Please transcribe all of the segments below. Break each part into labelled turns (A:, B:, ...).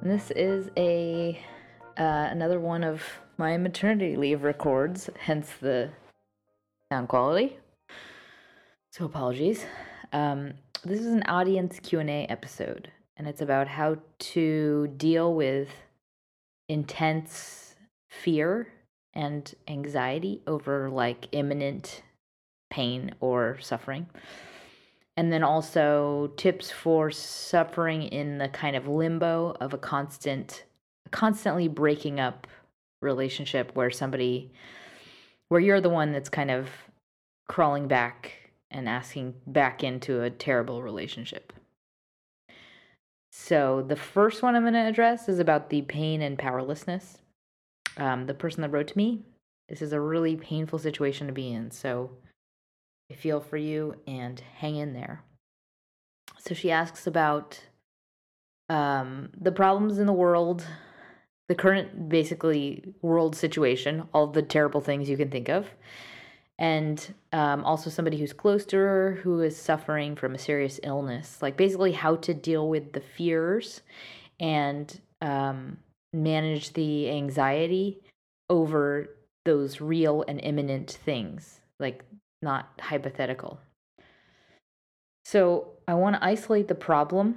A: And this is a uh, another one of my maternity leave records, hence the sound quality. So apologies. Um, this is an audience Q&A episode and it's about how to deal with intense fear and anxiety over like imminent pain or suffering. And then also tips for suffering in the kind of limbo of a constant constantly breaking up relationship where somebody where you're the one that's kind of crawling back and asking back into a terrible relationship. So, the first one I'm going to address is about the pain and powerlessness. Um, the person that wrote to me, this is a really painful situation to be in. So, I feel for you and hang in there. So, she asks about um, the problems in the world, the current basically world situation, all the terrible things you can think of, and um, also somebody who's close to her who is suffering from a serious illness, like basically how to deal with the fears and um, manage the anxiety over those real and imminent things, like not hypothetical. So I want to isolate the problem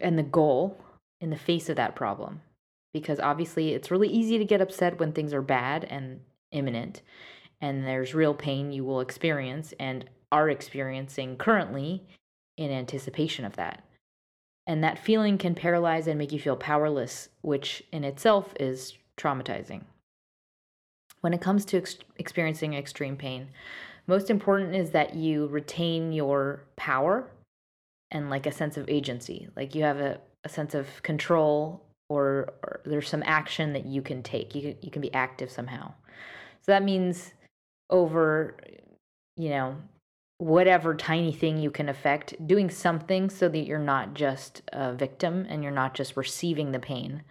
A: and the goal in the face of that problem because obviously it's really easy to get upset when things are bad and imminent and there's real pain you will experience and are experiencing currently in anticipation of that. And that feeling can paralyze and make you feel powerless, which in itself is traumatizing. When it comes to ex- experiencing extreme pain, most important is that you retain your power and like a sense of agency. Like you have a, a sense of control or, or there's some action that you can take. You, you can be active somehow. So that means over, you know, whatever tiny thing you can affect, doing something so that you're not just a victim and you're not just receiving the pain.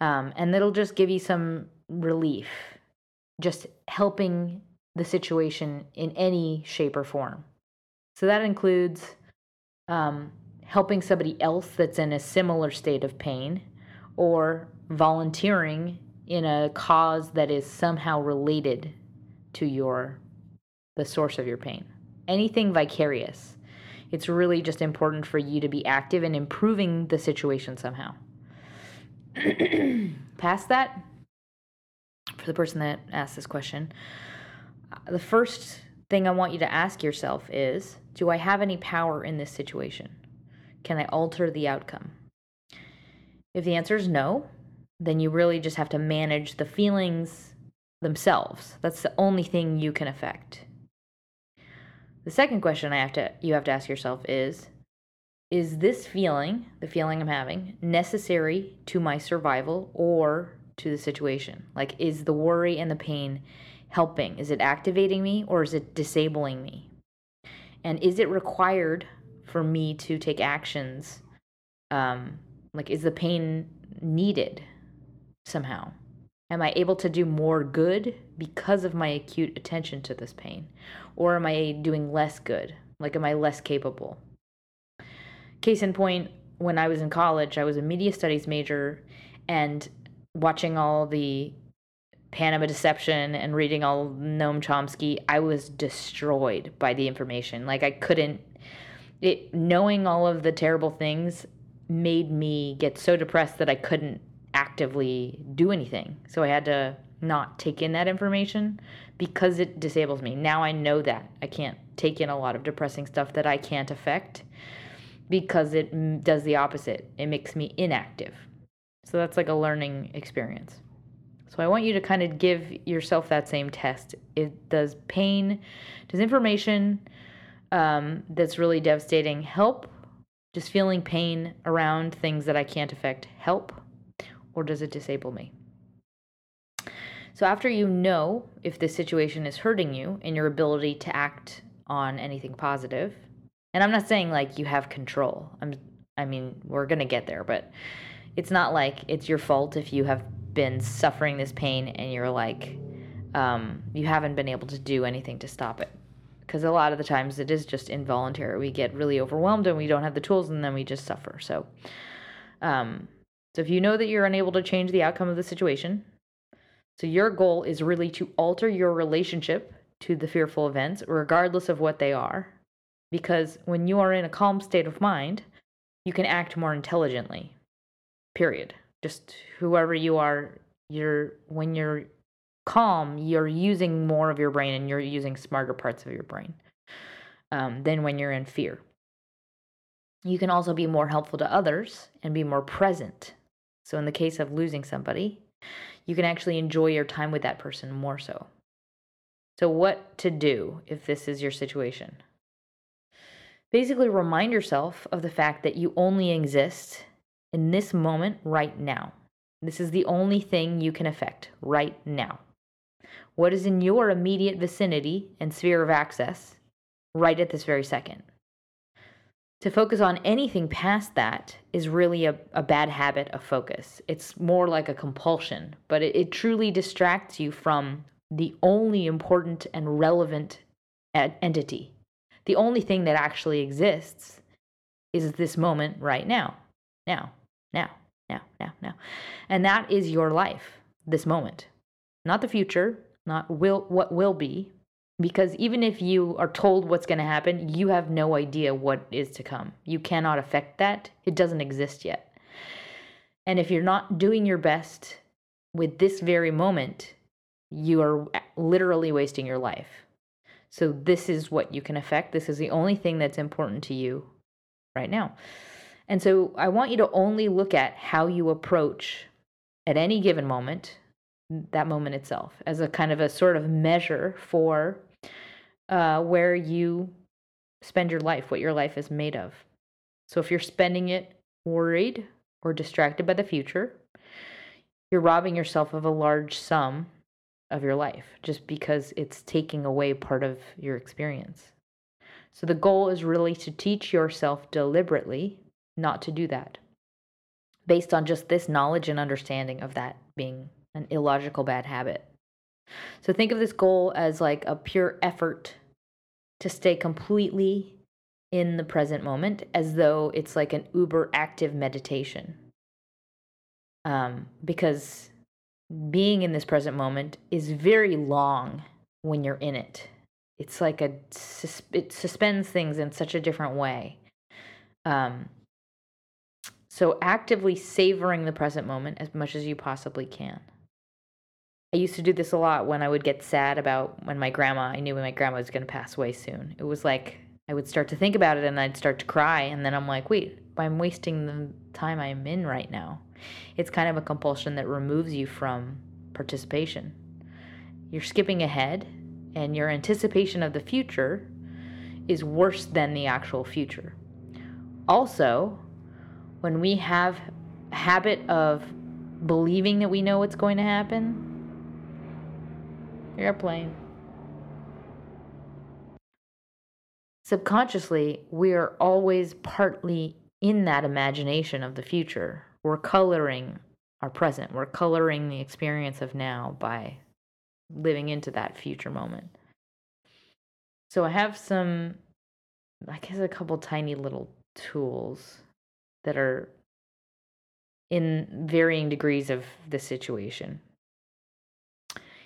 A: Um, and that'll just give you some relief, just helping the situation in any shape or form. So that includes um, helping somebody else that's in a similar state of pain or volunteering in a cause that is somehow related to your the source of your pain. Anything vicarious. It's really just important for you to be active in improving the situation somehow. Past that, for the person that asked this question, Uh, the first thing I want you to ask yourself is Do I have any power in this situation? Can I alter the outcome? If the answer is no, then you really just have to manage the feelings themselves. That's the only thing you can affect. The second question I have to you have to ask yourself is is this feeling, the feeling I'm having, necessary to my survival or to the situation? Like is the worry and the pain helping? Is it activating me or is it disabling me? And is it required for me to take actions um like is the pain needed somehow? Am I able to do more good because of my acute attention to this pain? Or am I doing less good? Like, am I less capable? Case in point, when I was in college, I was a media studies major and watching all the Panama Deception and reading all Noam Chomsky, I was destroyed by the information. Like, I couldn't, it, knowing all of the terrible things made me get so depressed that I couldn't actively do anything. So I had to not take in that information because it disables me. Now I know that. I can't take in a lot of depressing stuff that I can't affect because it does the opposite. It makes me inactive. So that's like a learning experience. So I want you to kind of give yourself that same test. It does pain, does information um, that's really devastating help? Just feeling pain around things that I can't affect help? Or does it disable me? So after you know if this situation is hurting you and your ability to act on anything positive, and I'm not saying like you have control. I'm I mean, we're going to get there, but it's not like it's your fault if you have been suffering this pain and you're like um, you haven't been able to do anything to stop it. Because a lot of the times it is just involuntary. We get really overwhelmed and we don't have the tools and then we just suffer. So um, so if you know that you're unable to change the outcome of the situation so your goal is really to alter your relationship to the fearful events regardless of what they are. Because when you are in a calm state of mind you can act more intelligently period just whoever you are you're when you're calm you're using more of your brain and you're using smarter parts of your brain um, than when you're in fear. You can also be more helpful to others and be more present. So in the case of losing somebody you can actually enjoy your time with that person more so. So what to do if this is your situation? Basically remind yourself of the fact that you only exist in this moment right now. This is the only thing you can affect right now. What is in your immediate vicinity and sphere of access right at this very second? To focus on anything past that is really a, a bad habit of focus. It's more like a compulsion, but it, it truly distracts you from the only important and relevant entity. The only thing that actually exists is this moment right now. Now now, now, now, now. And that is your life, this moment. Not the future, not will what will be, because even if you are told what's going to happen, you have no idea what is to come. You cannot affect that. It doesn't exist yet. And if you're not doing your best with this very moment, you are literally wasting your life. So, this is what you can affect. This is the only thing that's important to you right now. And so I want you to only look at how you approach at any given moment that moment itself as a kind of a sort of measure for uh, where you spend your life, what your life is made of. So if you're spending it worried or distracted by the future, you're robbing yourself of a large sum of your life just because it's taking away part of your experience. So the goal is really to teach yourself deliberately not to do that based on just this knowledge and understanding of that being an illogical bad habit. So think of this goal as like a pure effort to stay completely in the present moment as though it's like an uber active meditation. Um, because being in this present moment is very long when you're in it. It's like a it suspends things in such a different way. Um, so, actively savoring the present moment as much as you possibly can. I used to do this a lot when I would get sad about when my grandma, I knew my grandma was going to pass away soon. It was like I would start to think about it and I'd start to cry. And then I'm like, wait, I'm wasting the time I'm in right now. It's kind of a compulsion that removes you from participation. You're skipping ahead, and your anticipation of the future is worse than the actual future. Also, when we have habit of believing that we know what's going to happen, airplane. Subconsciously, we are always partly in that imagination of the future. We're coloring our present, we're coloring the experience of now by living into that future moment. So, I have some, I guess, a couple tiny little tools that are in varying degrees of the situation.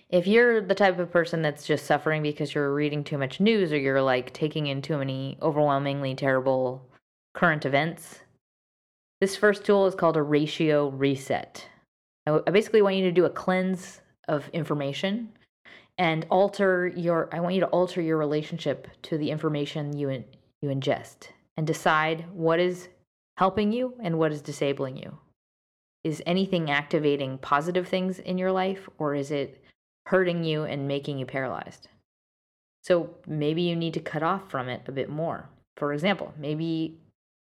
A: If you're the type of person that's just suffering because you're reading too much news or you're like taking in too many overwhelmingly terrible current events, this first tool is called a ratio reset. I basically want you to do a cleanse of information and alter your I want you to alter your relationship to the information you in, you ingest and decide what is helping you and what is disabling you. Is anything activating positive things in your life or is it hurting you and making you paralyzed? So maybe you need to cut off from it a bit more. For example, maybe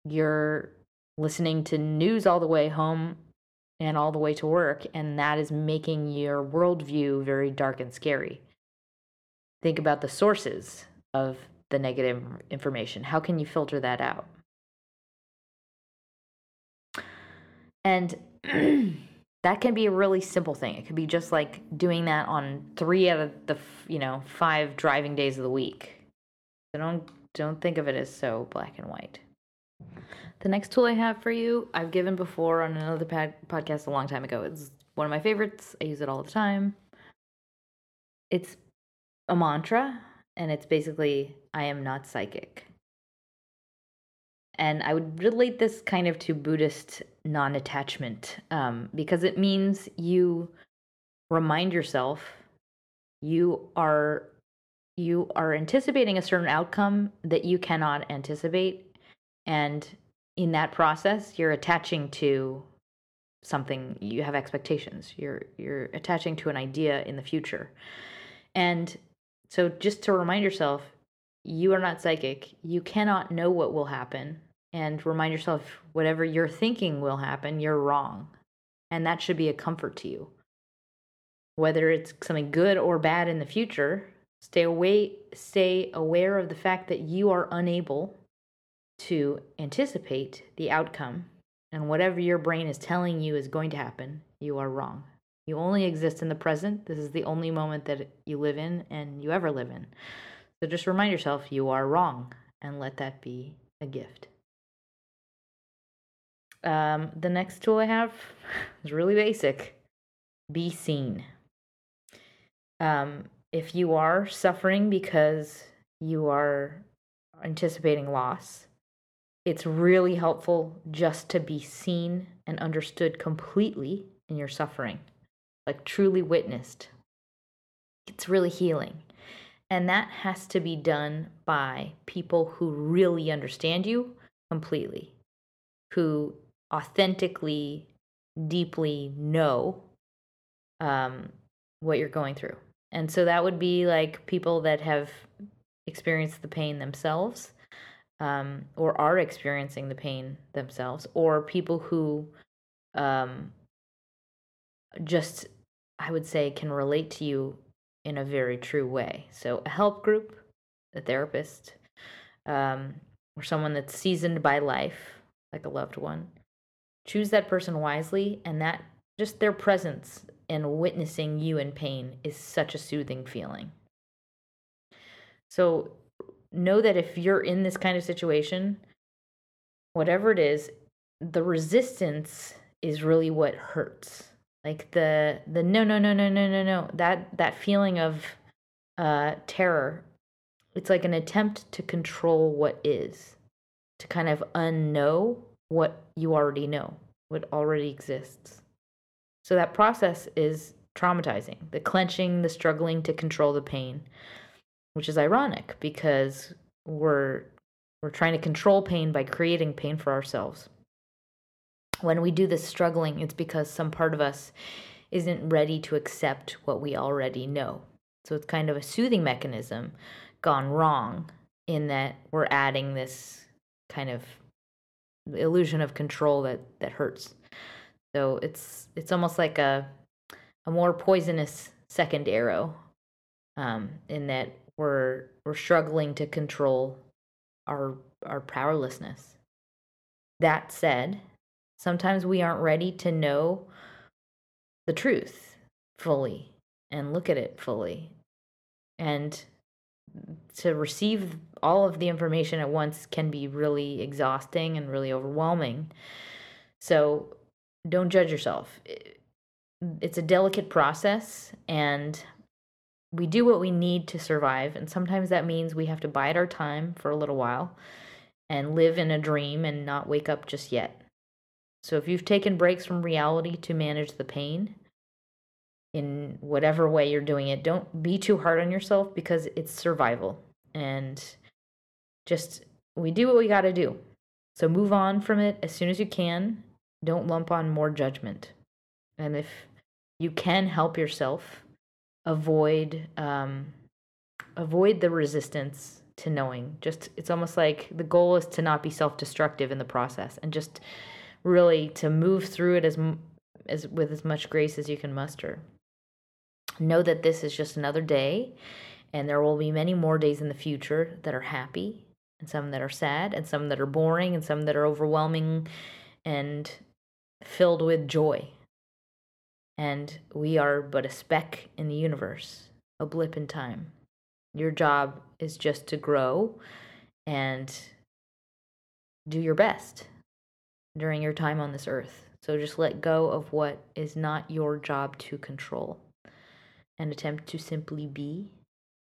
A: you're listening to news all the way home and all the way to work, and that is making your worldview very dark and scary. Think about the sources of the negative information. How can you filter that out? And that can be a really simple thing. It could be just like doing that on three out of the you know five driving days of the week. So don't don't think of it as so black and white. The next tool I have for you, I've given before on another pad- podcast a long time ago. It's one of my favorites. I use it all the time. It's a mantra, and it's basically I am not psychic. And I would relate this kind of to Buddhist non attachment um, because it means you remind yourself you are you are anticipating a certain outcome that you cannot anticipate. And in that process you're attaching to something you have expectations. You're you're attaching to an idea in the future. And so just to remind yourself you are not psychic. You cannot know what will happen and remind yourself whatever you're thinking will happen you're wrong and that should be a comfort to you whether it's something good or bad in the future stay away stay aware of the fact that you are unable to anticipate the outcome, and whatever your brain is telling you is going to happen, you are wrong. You only exist in the present. This is the only moment that you live in and you ever live in. So just remind yourself you are wrong and let that be a gift. Um, the next tool I have is really basic be seen. Um, if you are suffering because you are anticipating loss, it's really helpful just to be seen and understood completely in your suffering, like truly witnessed. It's really healing. And that has to be done by people who really understand you completely, who authentically, deeply know um, what you're going through. And so that would be like people that have experienced the pain themselves um, or are experiencing the pain themselves, or people who um, just, I would say, can relate to you in a very true way. So, a help group, a therapist, um, or someone that's seasoned by life, like a loved one. Choose that person wisely, and that just their presence and witnessing you in pain is such a soothing feeling. So, know that if you're in this kind of situation, whatever it is, the resistance is really what hurts. Like the the no no no no no no no that that feeling of uh, terror. It's like an attempt to control what is, to kind of unknow what you already know, what already exists. So that process is traumatizing. The clenching, the struggling to control the pain which is ironic because we're we're trying to control pain by creating pain for ourselves. When we do this struggling, it's because some part of us isn't ready to accept what we already know. So it's kind of a soothing mechanism gone wrong in that we're adding this kind of illusion of control that that hurts. So it's it's almost like a a more poisonous second arrow um, in that we're we're struggling to control our our powerlessness. That said, sometimes we aren't ready to know the truth fully and look at it fully. And to receive all of the information at once can be really exhausting and really overwhelming. So don't judge yourself. It's a delicate process, and we do what we need to survive. And sometimes that means we have to bide our time for a little while and live in a dream and not wake up just yet. So if you've taken breaks from reality to manage the pain, in whatever way you're doing it, don't be too hard on yourself because it's survival. And just, we do what we got to do. So move on from it as soon as you can. Don't lump on more judgment. And if you can help yourself, avoid um, avoid the resistance to knowing. Just it's almost like the goal is to not be self-destructive in the process and just really to move through it as as with as much grace as you can muster. Know that this is just another day and there will be many more days in the future that are happy and some that are sad and some that are boring and some that are overwhelming and filled with joy. And we are but a speck in the universe, a blip in time. Your job is just to grow and do your best during your time on this earth. So just let go of what is not your job to control and attempt to simply be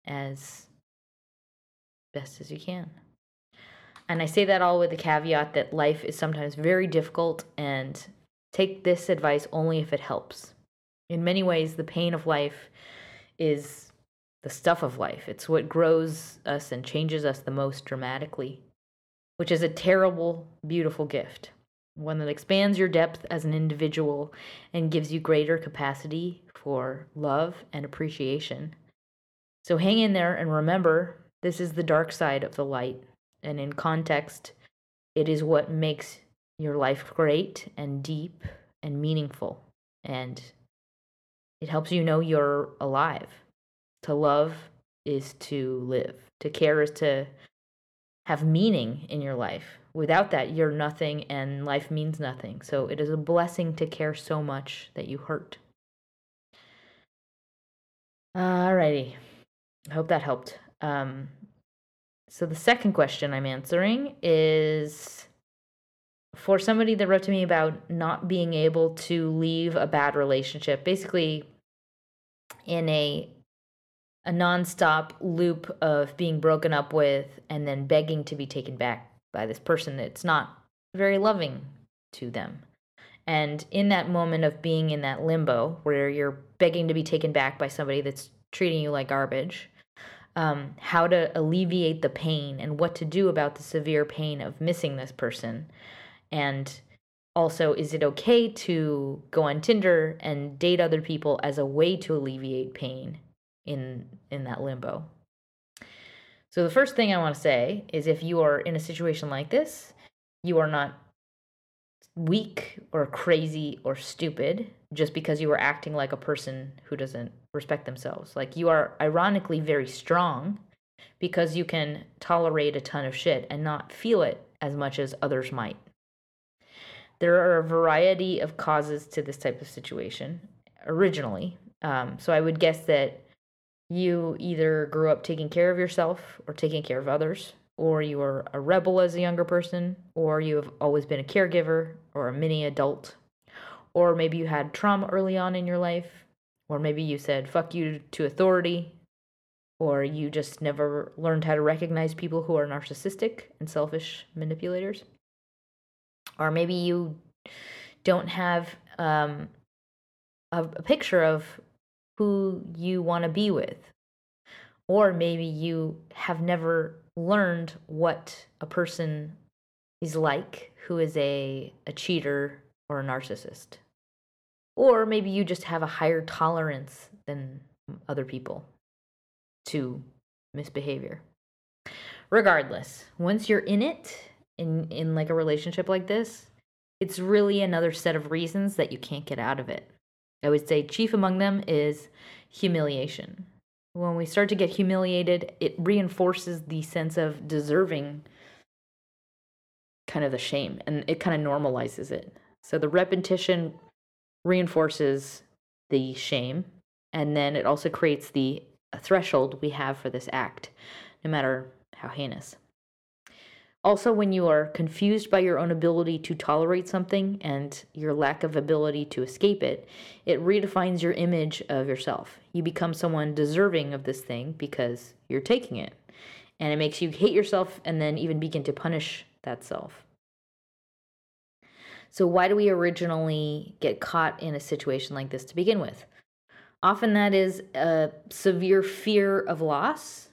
A: as best as you can. And I say that all with the caveat that life is sometimes very difficult and take this advice only if it helps. In many ways, the pain of life is the stuff of life. It's what grows us and changes us the most dramatically, which is a terrible, beautiful gift. One that expands your depth as an individual and gives you greater capacity for love and appreciation. So hang in there and remember this is the dark side of the light. And in context, it is what makes your life great and deep and meaningful. And it helps you know you're alive. To love is to live, to care is to have meaning in your life. Without that, you're nothing and life means nothing. So it is a blessing to care so much that you hurt. Alrighty. I hope that helped. Um, so the second question I'm answering is for somebody that wrote to me about not being able to leave a bad relationship. Basically, in a a nonstop loop of being broken up with and then begging to be taken back by this person that's not very loving to them. And in that moment of being in that limbo where you're begging to be taken back by somebody that's treating you like garbage, um, how to alleviate the pain and what to do about the severe pain of missing this person. And also, is it okay to go on Tinder and date other people as a way to alleviate pain in in that limbo? So the first thing I want to say is if you are in a situation like this, you are not weak or crazy or stupid just because you are acting like a person who doesn't respect themselves. Like you are ironically very strong because you can tolerate a ton of shit and not feel it as much as others might. There are a variety of causes to this type of situation originally. Um, so I would guess that you either grew up taking care of yourself or taking care of others, or you were a rebel as a younger person, or you have always been a caregiver or a mini adult, or maybe you had trauma early on in your life, or maybe you said fuck you to authority, or you just never learned how to recognize people who are narcissistic and selfish manipulators. Or maybe you don't have um, a, a picture of who you want to be with. Or maybe you have never learned what a person is like who is a, a cheater or a narcissist. Or maybe you just have a higher tolerance than other people to misbehavior. Regardless, once you're in it, in in like a relationship like this, it's really another set of reasons that you can't get out of it. I would say chief among them is humiliation. When we start to get humiliated, it reinforces the sense of deserving kind of the shame and it kind of normalizes it. So the repetition reinforces the shame and then it also creates the threshold we have for this act, no matter how heinous. Also, when you are confused by your own ability to tolerate something and your lack of ability to escape it, it redefines your image of yourself. You become someone deserving of this thing because you're taking it. And it makes you hate yourself and then even begin to punish that self. So, why do we originally get caught in a situation like this to begin with? Often that is a severe fear of loss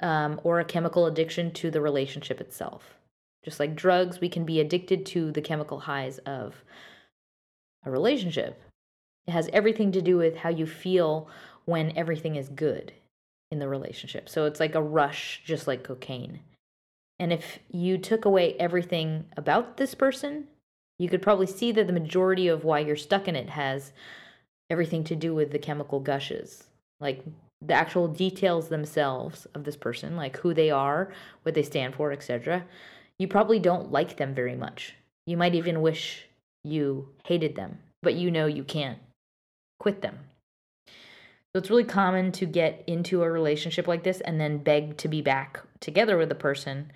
A: um, or a chemical addiction to the relationship itself. Just like drugs, we can be addicted to the chemical highs of a relationship. It has everything to do with how you feel when everything is good in the relationship. So it's like a rush, just like cocaine. And if you took away everything about this person, you could probably see that the majority of why you're stuck in it has everything to do with the chemical gushes, like the actual details themselves of this person, like who they are, what they stand for, etc. You probably don't like them very much. You might even wish you hated them, but you know you can't quit them. So it's really common to get into a relationship like this and then beg to be back together with the person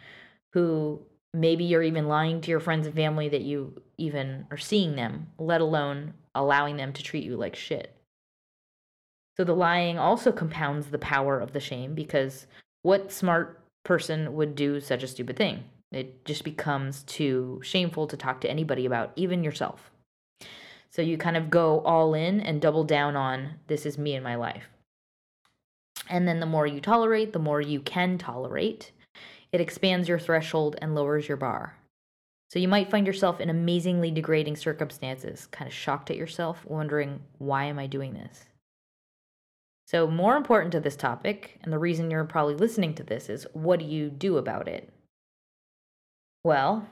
A: who maybe you're even lying to your friends and family that you even are seeing them, let alone allowing them to treat you like shit. So the lying also compounds the power of the shame because what smart person would do such a stupid thing? It just becomes too shameful to talk to anybody about, even yourself. So you kind of go all in and double down on this is me and my life. And then the more you tolerate, the more you can tolerate. It expands your threshold and lowers your bar. So you might find yourself in amazingly degrading circumstances, kind of shocked at yourself, wondering, why am I doing this? So, more important to this topic, and the reason you're probably listening to this, is what do you do about it? Well,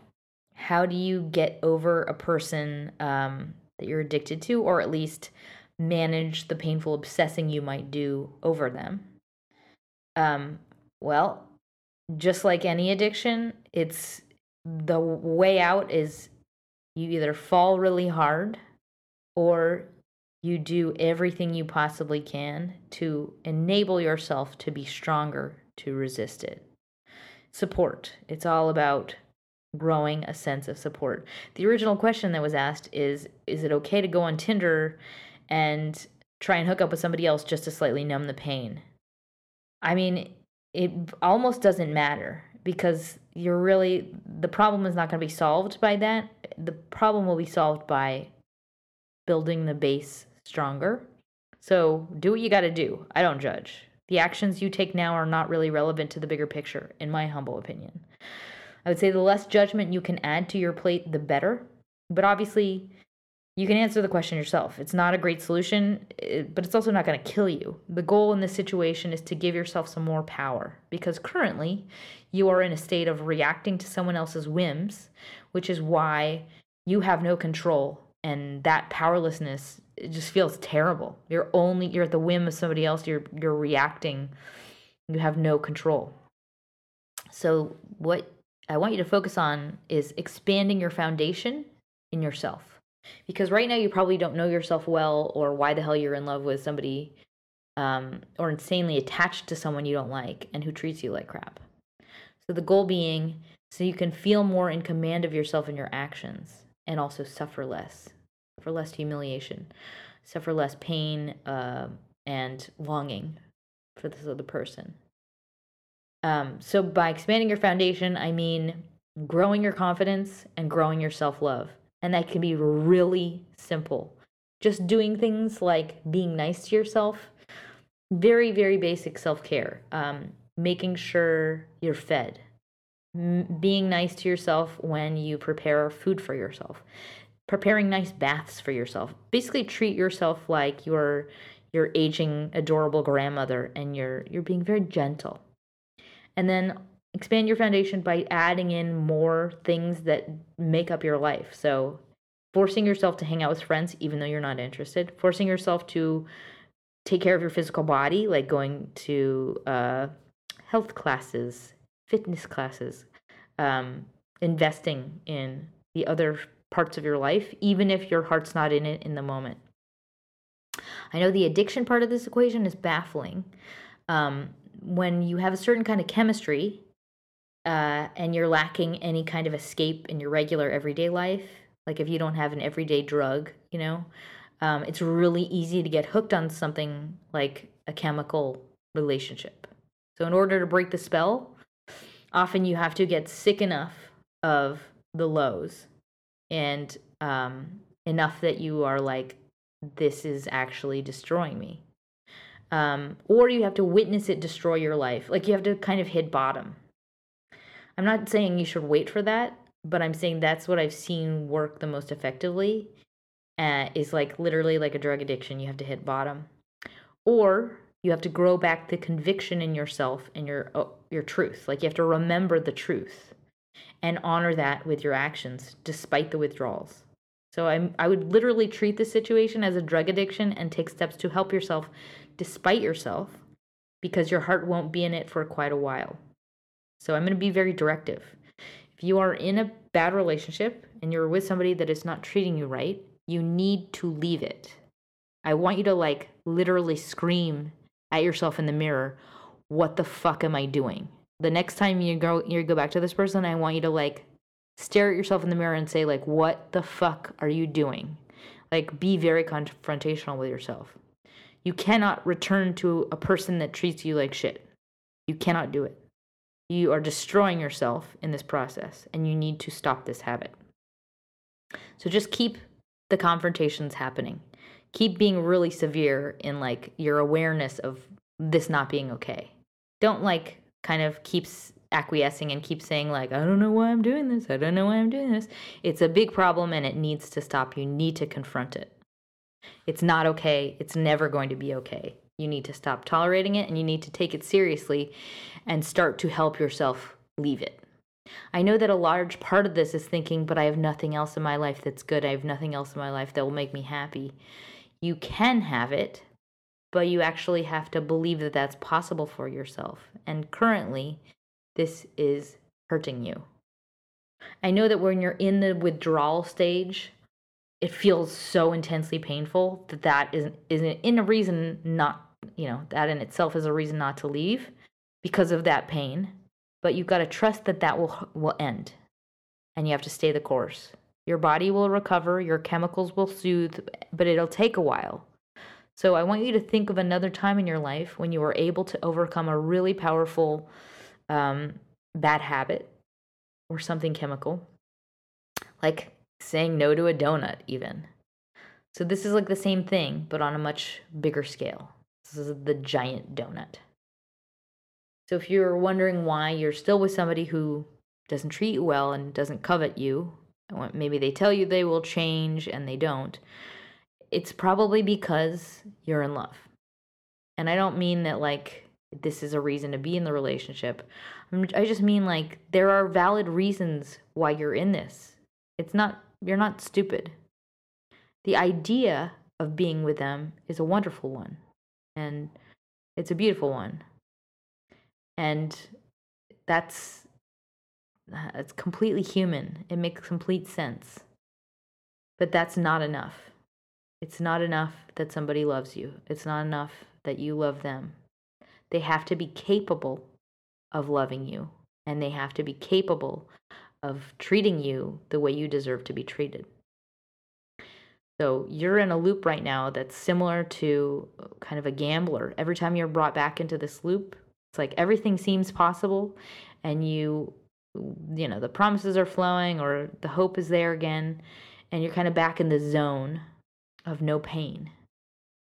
A: how do you get over a person um, that you're addicted to, or at least manage the painful obsessing you might do over them? Um, well, just like any addiction, it's the way out is you either fall really hard or you do everything you possibly can to enable yourself to be stronger to resist it. Support. It's all about growing a sense of support. The original question that was asked is Is it okay to go on Tinder and try and hook up with somebody else just to slightly numb the pain? I mean, it almost doesn't matter because you're really the problem is not going to be solved by that. The problem will be solved by building the base stronger. So do what you got to do. I don't judge. The actions you take now are not really relevant to the bigger picture, in my humble opinion. I would say the less judgment you can add to your plate, the better. But obviously, you can answer the question yourself. It's not a great solution, eh, but it's also not going to kill you. The goal in this situation is to give yourself some more power because currently you are in a state of reacting to someone else's whims, which is why you have no control and that powerlessness it just feels terrible. You're only you're at the whim of somebody else, you're you're reacting. You have no control. So what I want you to focus on is expanding your foundation in yourself because right now you probably don't know yourself well or why the hell you're in love with somebody um, or insanely attached to someone you don't like and who treats you like crap. So the goal being so you can feel more in command of yourself and your actions and also suffer less, suffer less humiliation, suffer less pain uh, and longing for this other person. Um, so by expanding your foundation, I mean growing your confidence and growing your self love. And that can be really simple. Just doing things like being nice to yourself, very, very basic self care. Um, making sure you're fed, being nice to yourself when you prepare food for yourself, preparing nice baths for yourself. Basically, treat yourself like you're your aging adorable grandmother and you're you're being very gentle and then expand your foundation by adding in more things that make up your life. So, forcing yourself to hang out with friends even though you're not interested, forcing yourself to take care of your physical body, like going to uh, health classes, fitness classes, um, investing in the other parts of your life, even if your heart's not in it in the moment. I know the addiction part of this equation is baffling. Um, when you have a certain kind of chemistry uh, and you're lacking any kind of escape in your regular everyday life, like if you don't have an everyday drug, you know, um, it's really easy to get hooked on something like a chemical relationship. So, in order to break the spell, often you have to get sick enough of the lows and um, enough that you are like, this is actually destroying me. Um, or you have to witness it destroy your life. Like you have to kind of hit bottom. I'm not saying you should wait for that, but I'm saying that's what I've seen work the most effectively. Uh, is like literally like a drug addiction. You have to hit bottom, or you have to grow back the conviction in yourself and your uh, your truth. Like you have to remember the truth and honor that with your actions despite the withdrawals. So I'm I would literally treat the situation as a drug addiction and take steps to help yourself despite yourself because your heart won't be in it for quite a while. So I'm going to be very directive. If you are in a bad relationship and you're with somebody that is not treating you right, you need to leave it. I want you to like literally scream at yourself in the mirror, "What the fuck am I doing?" The next time you go you go back to this person, I want you to like stare at yourself in the mirror and say like, "What the fuck are you doing?" Like be very confrontational with yourself. You cannot return to a person that treats you like shit. You cannot do it. You are destroying yourself in this process, and you need to stop this habit. So just keep the confrontations happening. Keep being really severe in like your awareness of this not being okay. Don't like kind of keeps acquiescing and keeps saying like I don't know why I'm doing this. I don't know why I'm doing this. It's a big problem and it needs to stop. You need to confront it. It's not okay. It's never going to be okay. You need to stop tolerating it and you need to take it seriously and start to help yourself leave it. I know that a large part of this is thinking, but I have nothing else in my life that's good. I have nothing else in my life that will make me happy. You can have it, but you actually have to believe that that's possible for yourself. And currently, this is hurting you. I know that when you're in the withdrawal stage, it feels so intensely painful that that isn't isn't in a reason not you know that in itself is a reason not to leave because of that pain but you've got to trust that that will will end and you have to stay the course your body will recover your chemicals will soothe but it'll take a while so i want you to think of another time in your life when you were able to overcome a really powerful um, bad habit or something chemical like saying no to a donut, even. So this is like the same thing, but on a much bigger scale. This is the giant donut. So if you're wondering why you're still with somebody who doesn't treat you well and doesn't covet you, maybe they tell you they will change and they don't, it's probably because you're in love. And I don't mean that like this is a reason to be in the relationship. I just mean like there are valid reasons why you're in this. It's not you're not stupid. The idea of being with them is a wonderful one, and it's a beautiful one. And that's it's completely human. It makes complete sense. But that's not enough. It's not enough that somebody loves you. It's not enough that you love them. They have to be capable of loving you, and they have to be capable of treating you the way you deserve to be treated. So you're in a loop right now that's similar to uh, kind of a gambler. Every time you're brought back into this loop, it's like everything seems possible and you you know, the promises are flowing or the hope is there again and you're kind of back in the zone of no pain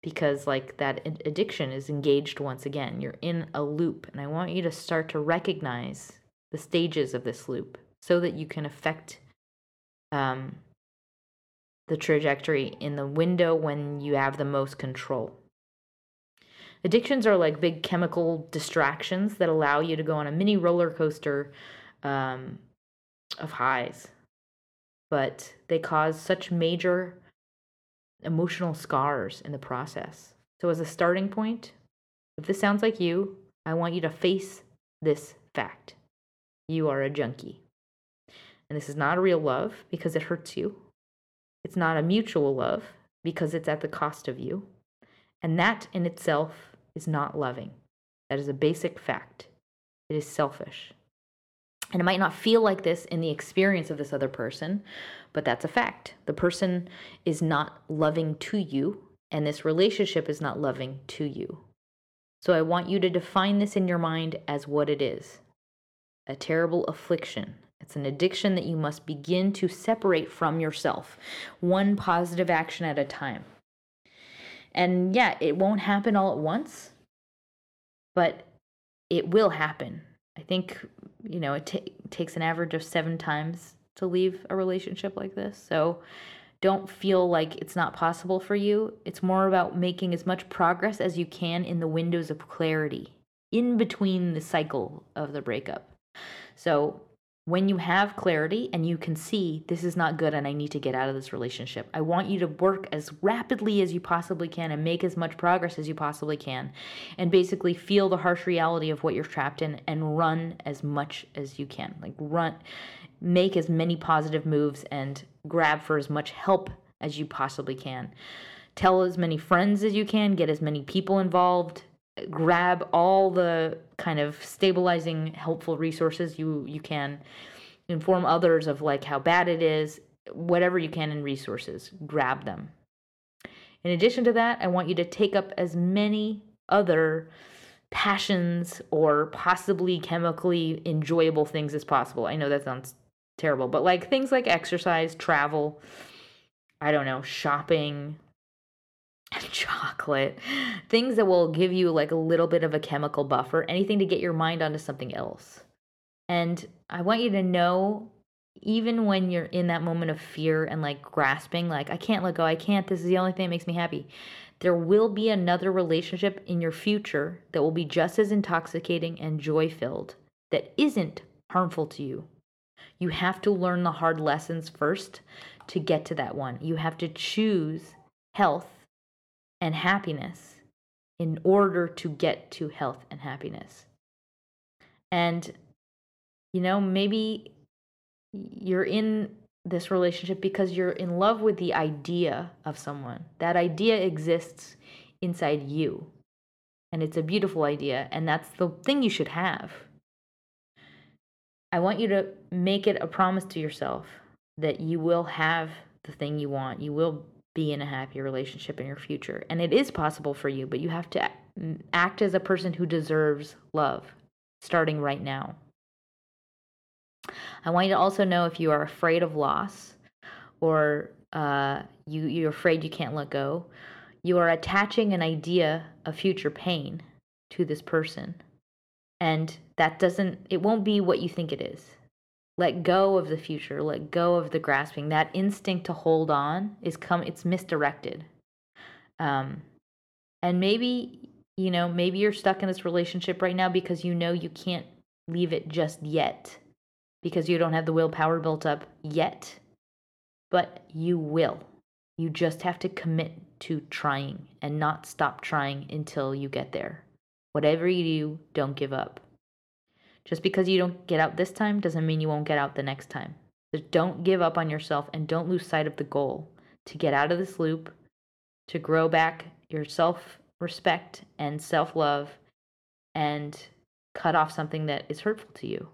A: because like that addiction is engaged once again. You're in a loop and I want you to start to recognize the stages of this loop so that you can affect um, the trajectory in the window when you have the most control. Addictions are like big chemical distractions that allow you to go on a mini roller coaster um, of highs, but they cause such major emotional scars in the process. So, as a starting point, if this sounds like you, I want you to face this fact you are a junkie. And this is not a real love because it hurts you. It's not a mutual love because it's at the cost of you. And that in itself is not loving. That is a basic fact. It is selfish. And it might not feel like this in the experience of this other person, but that's a fact. The person is not loving to you, and this relationship is not loving to you. So I want you to define this in your mind as what it is a terrible affliction. It's an addiction that you must begin to separate from yourself, one positive action at a time. And yeah, it won't happen all at once, but it will happen. I think, you know, it t- takes an average of seven times to leave a relationship like this. So don't feel like it's not possible for you. It's more about making as much progress as you can in the windows of clarity in between the cycle of the breakup. So when you have clarity and you can see this is not good and I need to get out of this relationship, I want you to work as rapidly as you possibly can and make as much progress as you possibly can and basically feel the harsh reality of what you're trapped in and run as much as you can. Like, run, make as many positive moves and grab for as much help as you possibly can. Tell as many friends as you can, get as many people involved, grab all the kind of stabilizing helpful resources you you can. Inform others of like how bad it is whatever you can in resources grab them. In addition to that i want you to take up as many other passions or possibly chemically enjoyable things as possible. I know that sounds terrible but like things like exercise travel i don't know shopping chocolate, things that will give you like a little bit of a chemical buffer, anything to get your mind onto something else. And I want you to know, even when you're in that moment of fear and like grasping, like, I can't let go, I can't, this is the only thing that makes me happy. There will be another relationship in your future that will be just as intoxicating and joy filled that isn't harmful to you. You have to learn the hard lessons first to get to that one. You have to choose health and happiness in order to get to health and happiness. And, you know, maybe you're in this relationship because you're in love with the idea of someone. That idea exists inside you. And it's a beautiful idea. And that's the thing you should have. I want you to make it a promise to yourself that you will have the thing you want. You will be in a happy relationship in your future. And it is possible for you, but you have to act as a person who deserves love starting right now. I want you to also know if you are afraid of loss or uh, you, you're afraid you can't let go, you are attaching an idea of future pain to this person. And that doesn't, it won't be what you think it is let go of the future let go of the grasping. That instinct to hold on is come it's misdirected. Um and maybe you know maybe you're stuck in this relationship right now because you know you can't leave it just yet because you don't have the willpower built up yet but you will. You just have to commit to trying and not stop trying until you get there. Whatever you do don't give up just because you don't get out this time doesn't mean you won't get out the next time. So don't give up on yourself and don't lose sight of the goal to get out of this loop, to grow back your self respect and self love, and cut off something that is hurtful to you.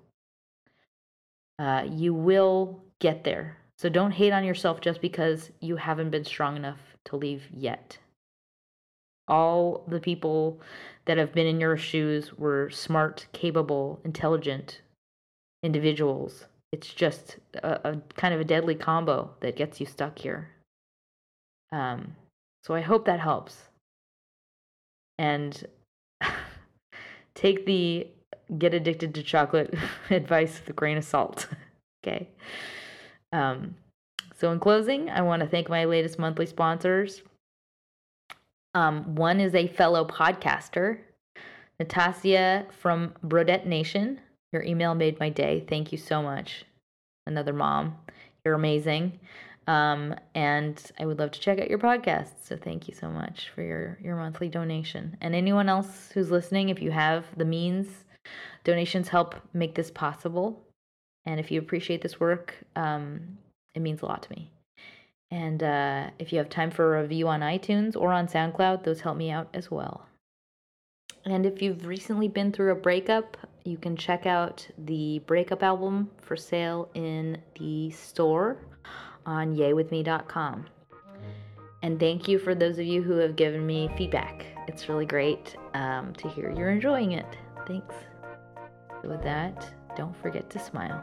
A: Uh, you will get there. So don't hate on yourself just because you haven't been strong enough to leave yet. All the people that have been in your shoes were smart, capable, intelligent individuals. It's just a, a kind of a deadly combo that gets you stuck here. Um, so I hope that helps. And take the get addicted to chocolate advice with a grain of salt. okay. Um, so, in closing, I want to thank my latest monthly sponsors um, one is a fellow podcaster, Natasha from Brodette Nation. Your email made my day. Thank you so much. Another mom. You're amazing. Um, and I would love to check out your podcast. So thank you so much for your, your monthly donation. And anyone else who's listening, if you have the means, donations help make this possible. And if you appreciate this work, um, it means a lot to me. And uh, if you have time for a review on iTunes or on SoundCloud, those help me out as well. And if you've recently been through a breakup, you can check out the breakup album for sale in the store on yaywithme.com. And thank you for those of you who have given me feedback. It's really great um, to hear you're enjoying it. Thanks. With that, don't forget to smile.